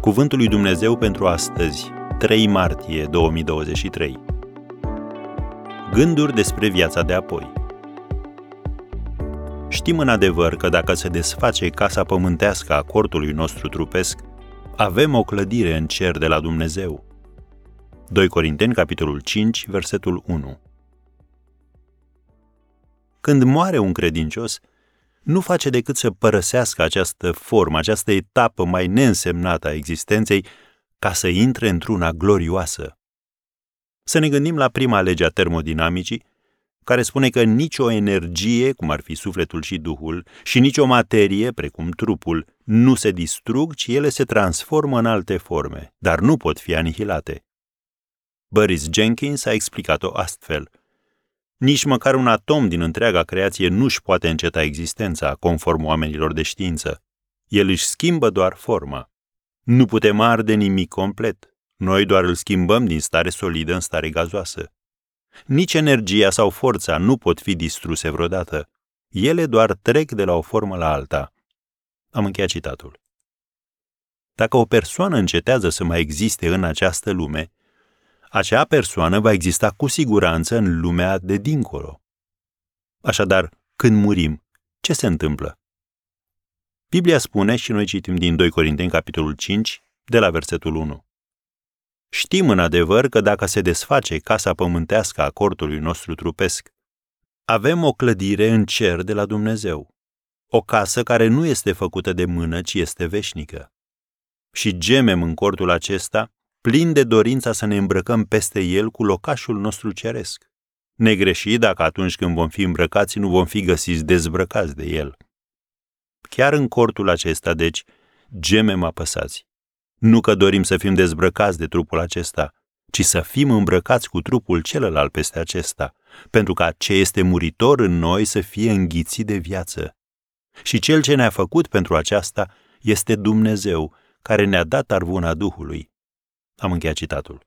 Cuvântul lui Dumnezeu pentru astăzi, 3 martie 2023. Gânduri despre viața de apoi. Știm în adevăr că dacă se desface casa pământească a cortului nostru trupesc, avem o clădire în cer de la Dumnezeu. 2 Corinteni, capitolul 5, versetul 1. Când moare un credincios, nu face decât să părăsească această formă, această etapă mai neînsemnată a existenței, ca să intre într-una glorioasă. Să ne gândim la prima lege a termodinamicii, care spune că nicio energie, cum ar fi sufletul și duhul, și nicio materie, precum trupul, nu se distrug, ci ele se transformă în alte forme, dar nu pot fi anihilate. Boris Jenkins a explicat-o astfel – nici măcar un atom din întreaga creație nu-și poate înceta existența, conform oamenilor de știință. El își schimbă doar forma. Nu putem arde nimic complet. Noi doar îl schimbăm din stare solidă în stare gazoasă. Nici energia sau forța nu pot fi distruse vreodată. Ele doar trec de la o formă la alta. Am încheiat citatul. Dacă o persoană încetează să mai existe în această lume, acea persoană va exista cu siguranță în lumea de dincolo. Așadar, când murim, ce se întâmplă? Biblia spune, și noi citim din 2 Corinteni, capitolul 5, de la versetul 1. Știm în adevăr că dacă se desface casa pământească a cortului nostru trupesc, avem o clădire în cer de la Dumnezeu, o casă care nu este făcută de mână, ci este veșnică. Și gemem în cortul acesta, plin de dorința să ne îmbrăcăm peste el cu locașul nostru ceresc. Negreși dacă atunci când vom fi îmbrăcați nu vom fi găsiți dezbrăcați de el. Chiar în cortul acesta, deci, gemem apăsați. Nu că dorim să fim dezbrăcați de trupul acesta, ci să fim îmbrăcați cu trupul celălalt peste acesta, pentru ca ce este muritor în noi să fie înghițit de viață. Și cel ce ne-a făcut pentru aceasta este Dumnezeu, care ne-a dat arvuna Duhului. Am încheiat citatul.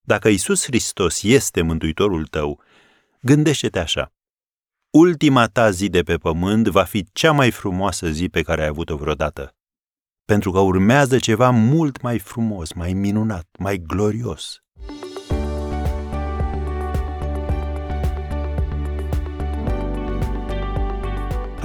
Dacă Isus Hristos este mântuitorul tău, gândește-te așa. Ultima ta zi de pe pământ va fi cea mai frumoasă zi pe care ai avut-o vreodată. Pentru că urmează ceva mult mai frumos, mai minunat, mai glorios.